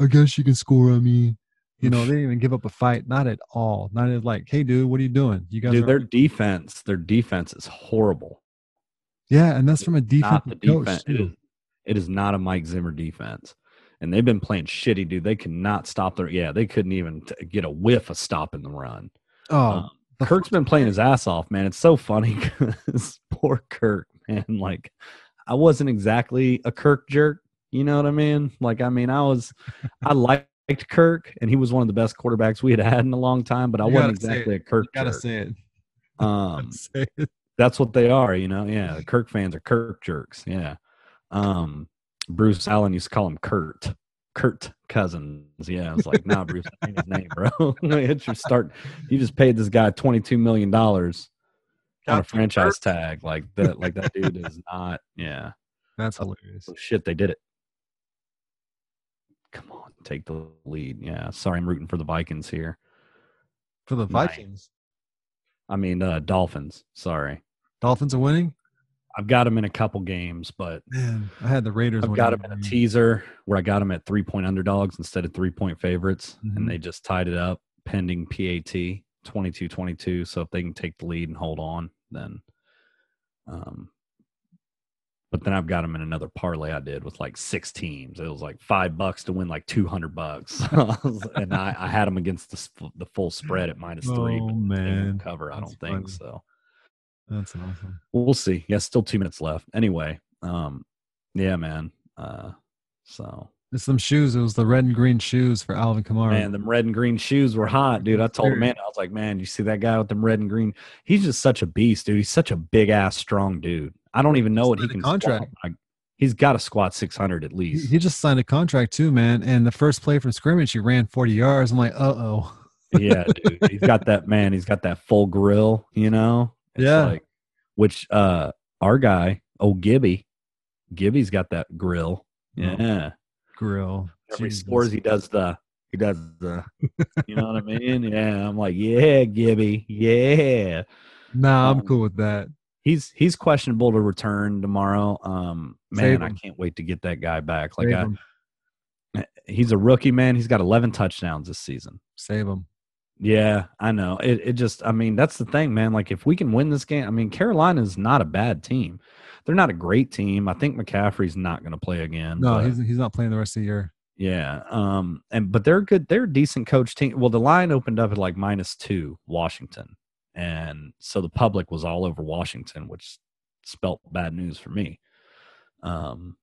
I guess you can score on me. You know, they didn't even give up a fight, not at all. Not at like, hey, dude, what are you doing? You guys, Dude, are, their defense, their defense is horrible. yeah, and that's from a not the coach. defense. It is, it is not a Mike Zimmer defense. And they've been playing shitty, dude. They could not stop their. Yeah, they couldn't even t- get a whiff of stopping the run. Oh, Um, Kirk's been playing his ass off, man. It's so funny because poor Kirk, man. Like, I wasn't exactly a Kirk jerk. You know what I mean? Like, I mean, I was, I liked Kirk, and he was one of the best quarterbacks we had had in a long time. But I You wasn't exactly a Kirk you gotta jerk. say it. Um, Say it. that's what they are, you know. Yeah, the Kirk fans are Kirk jerks. Yeah. Um, Bruce Allen used to call him Kurt. Kurt Cousins. Yeah, I was like, nah, Bruce, that ain't his name, bro. it's your start. You just paid this guy twenty two million dollars on a franchise tag. Like that. Like that dude is not. Yeah. That's hilarious. Oh, shit, they did it. Come on, take the lead. Yeah. Sorry, I'm rooting for the Vikings here. For the Vikings, I mean, uh, Dolphins. Sorry. Dolphins are winning. I've got them in a couple games, but Man, I had the Raiders. I've got the them in a teaser where I got them at three point underdogs instead of three point favorites, Mhm. and they just tied it up pending PAT 22 22. So if they can take the lead and hold on, then. Um, but then I've got them in another parlay I did with like six teams. It was like five bucks to win like 200 bucks. and I, I had them against the, the full spread at minus three. Oh, but they won't man. Cover, I don't think so. That's awesome. We'll see. Yeah, still two minutes left. Anyway, um, yeah, man. Uh, so It's them shoes. It was the red and green shoes for Alvin Kamara. man, them red and green shoes were hot, dude. I told him, man, I was like, man, you see that guy with them red and green? He's just such a beast, dude. He's such a big ass, strong dude. I don't even know He what he can contract. Squat. He's got to squat six hundred at he, least. he just signed a contract too, man. And the first play from scrimmage, he ran 40 yards. I'm like, uh oh. yeah, dude. He's got that man. He's got that full grill. You know. It's Yeah. Like, which uh, our guy, old Gibby, Gibby's got that grill. Yeah. Grill. Every Jesus. scores, he does the He does the, you know what I mean? Yeah, I'm like, yeah, Gibby, yeah. Nah, I'm Um, cool with that. He's he's questionable to return tomorrow. Um, man, I can't wait to get that guy back. Like, Save I, him. he's a rookie, man. He's got 11 touchdowns this season. Save him. Yeah, I know. It it just I mean, that's the thing, man. Like if we can win this game, I mean, Carolina's not a bad team. They're not a great team. I think McCaffrey's not going to play again. No, but- he's he's not playing the rest of the year. yeah. Um and but they're good. They're a decent coach team. Well, the line opened up at like minus 2 Washington. And so the public was all over Washington, which spelt bad news for me. Um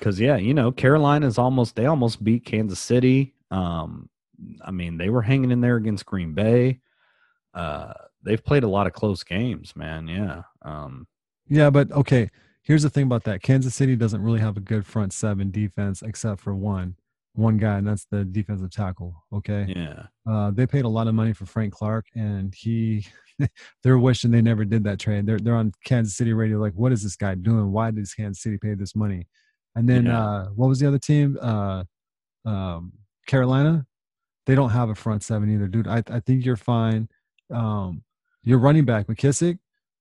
cuz yeah, you know, Carolina's almost they almost beat Kansas City. Um I mean, they were hanging in there against Green Bay. Uh, they've played a lot of close games, man. Yeah. Um, Yeah, but okay. Here's the thing about that. Kansas City doesn't really have a good front seven defense except for one, one guy, and that's the defensive tackle. Okay. yeah. Uh, they paid a lot of money for Frank Clark, and he, they're wishing they never did that trade. They're they're on Kansas City radio, like, what is this guy doing? Why does Kansas City pay this money? And then Yeah. uh, what was the other team? Uh, um, Carolina. They don't have a front seven either, dude. I I think you're fine. Um, your running back McKissic,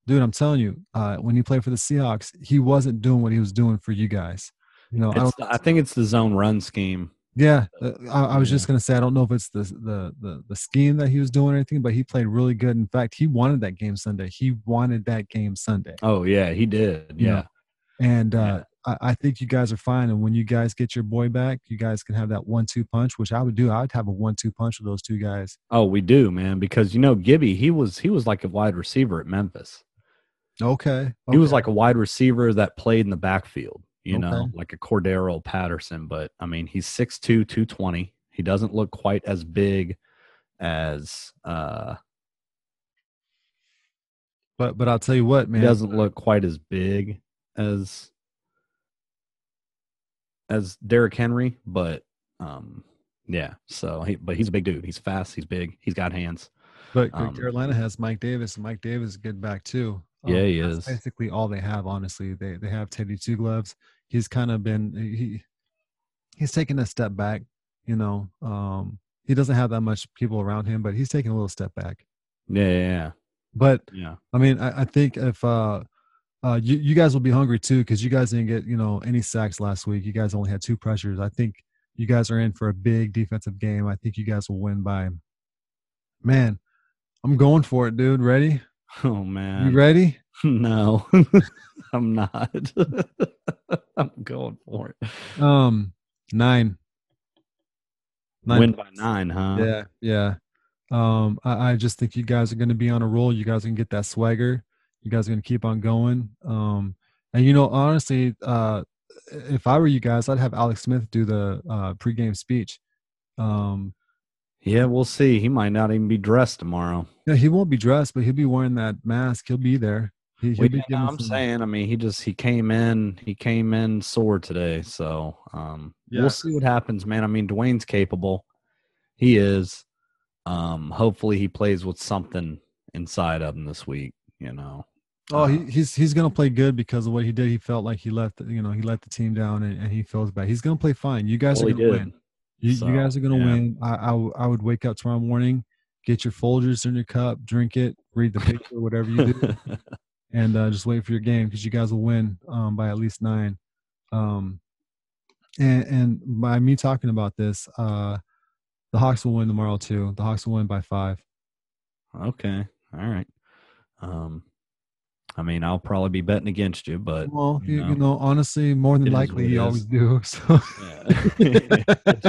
dude. I'm telling you, uh, when he played for the Seahawks, he wasn't doing what he was doing for you guys. You know, I I think it's the zone run scheme. yeah, uh, I, I was Yeah. just gonna say I don't know if it's the, the the the scheme that he was doing or anything, but he played really good. In fact, he wanted that game Sunday. He wanted that game Sunday, Oh, yeah, he did. You know, Yeah. and uh, Yeah. I, I think you guys are fine. And when you guys get your boy back, you guys can have that one-two punch, which I would do. I would have a one-two punch with those two guys. Oh, we do, man, because you know, Gibby, he was he was like a wide receiver at Memphis. Okay, He was like a wide receiver that played in the backfield, you know, like a Cordarrelle Patterson. But I mean, he's 6'2, 220. He doesn't look quite as big as uh but but I'll tell you what, man. he doesn't look quite as big as as Derrick Henry, but um yeah, so he but he's a big dude. He's fast, he's big, he's got hands. But Um, Carolina has Mike Davis, and Mike Davis is good back too. Yeah, he that's is. Basically, all they have, honestly, they they have Teddy Two Gloves. He's kind of been he he's taken a step back. You know, um, he doesn't have that much people around him, but he's taking a little step back. Yeah, yeah, But yeah. I mean, I, I think if uh, uh, you you guys will be hungry too because you guys didn't get you know any sacks last week. You guys only had two pressures. I think you guys are in for a big defensive game. I think you guys will win by. Man, I'm going for it, dude. Ready? Oh man, You ready? No. I'm not. I'm going for it. Um, nine. Nine Win by nine, huh? Yeah, yeah. Um, I, I just think you guys are going to be on a roll. You guys can get that swagger. You guys are going to keep on going. Um, and you know, honestly, uh, if I were you guys, I'd have Alex Smith do the uh, pregame speech. Um, Yeah, we'll see. He might not even be dressed tomorrow. yeah, he won't be dressed, but he'll be wearing that mask. He'll be there. He, he'll Well, be yeah, I'm some- saying, I mean, he just he came in, he came in sore today. So um Yeah. we'll see what happens, man. I mean, Dwayne's capable. He is. Um, hopefully he plays with something inside of him this week, you know. Oh, Uh, he, he's he's gonna play good because of what he did. He felt like he left, you know, he let the team down, and, and he feels bad. He's gonna play fine. You guys well, are gonna win. You, So, you guys are gonna yeah. win. I would wake up tomorrow morning, get your Folgers in your cup, drink it, read the paper, whatever you do, and uh, just wait for your game because you guys will win um, by at least nine. Um, and and by me talking about this, uh, the Hawks will win tomorrow too. The Hawks will win by five. okay. All right. Um I mean, I'll probably be betting against you, but Well, you you, you know, know, honestly, more than likely, you is. always do. So. yeah.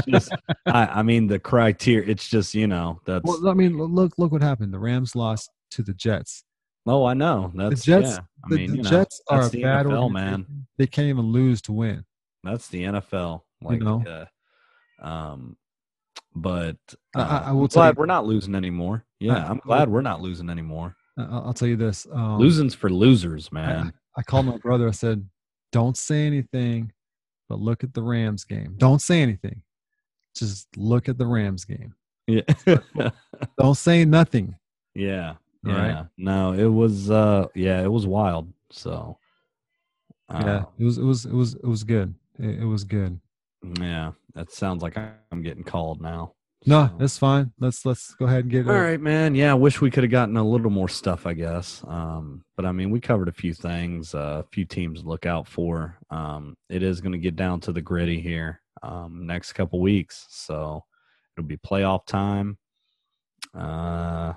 just I, I mean the criteria it's just, you know, that's Well, I mean, look, look what happened. The Rams lost to the Jets. oh I know. That's Jets- yeah. I the, mean, the you know, Jets are a bad NFL, man. They can't even lose to win. That's the NFL. Like, know? uh, um, but I- I- uh, I will glad you- we're not losing anymore. Yeah, I- I'm glad we're not losing anymore. I- I'll, I'll tell you this. Um, Losing's for losers, man. I called my brother. I said, "Don't say anything, but look at the Rams game. Don't say anything. Just look at the Rams game. yeah, Don't say nothing." yeah, All right. yeah. No, it was. uh Yeah, it was wild. So, yeah, uh, it was. It was. It was. It was good. It, it was good. yeah. That sounds like I'm getting called now. No, So- that's fine. Let's let's go ahead and get. All uh, right, man. Yeah, I wish we could have gotten a little more stuff, I guess. Um, but I mean, we covered a few things, uh, a few teams to look out for. Um, it is going to get down to the gritty here um, next couple weeks, so it'll be playoff time. Uh,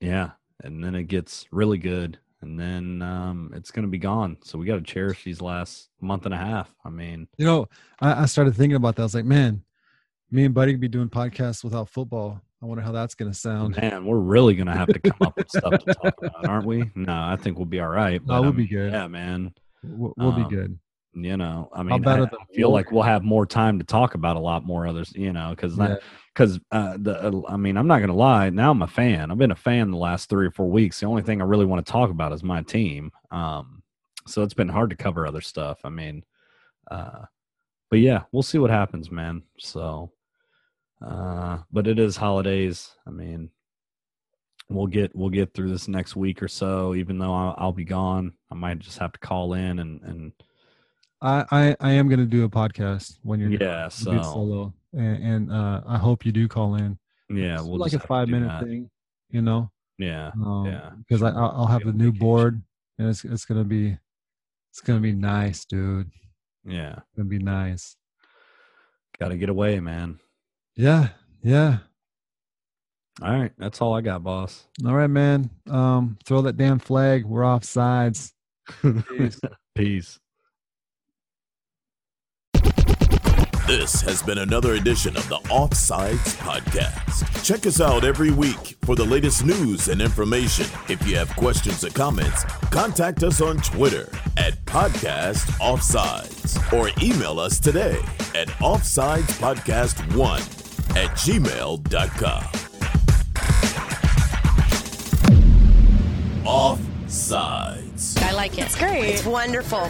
yeah, and then it gets really good, and then um, it's going to be gone. So we got to cherish these last month and a half. I mean, You know, I, I started thinking about that. I was like, man, me and Buddy could be doing podcasts without football. I wonder how that's going to sound. Man, we're really gonna have to come up with stuff to talk about, aren't we? No, I think we'll be all right. No, but, we'll I be good. Yeah, man. We'll, we'll Um, be good. You know, I mean, I, I feel like we'll have more time to talk about a lot more others. You know, because Yeah. because uh, the uh, I mean, I'm not gonna lie. Now I'm a fan. I've been a fan the last three or four weeks. The only thing I really want to talk about is my team. Um, so it's been hard to cover other stuff. I mean, uh, but yeah, we'll see what happens, man. So, uh, but it is holidays. I mean, we'll get we'll get through this next week or so. Even though I'll, I'll be gone, I might just have to call in and and I, I, I am going to do a podcast when you're yeah. solo, and, and uh, I hope you do call in. yeah, It's we'll like a five minute that. thing, you know. Yeah, Um, yeah. Because I. I'll, I'll have the new board, and it's it's gonna be it's gonna be nice, dude. yeah. It's gonna be nice. Got to get away, man. Yeah, yeah. All right, that's all I got, boss. All right, man. Um, throw that damn flag. We're off sides. Peace. Peace. This has been another edition of the Offsides Podcast. Check us out every week for the latest news and information. If you have questions or comments, contact us on Twitter at Podcast Offsides or email us today at OffsidesPodcast1 at gmail.com. Offsides. I like it. It's great. It's wonderful.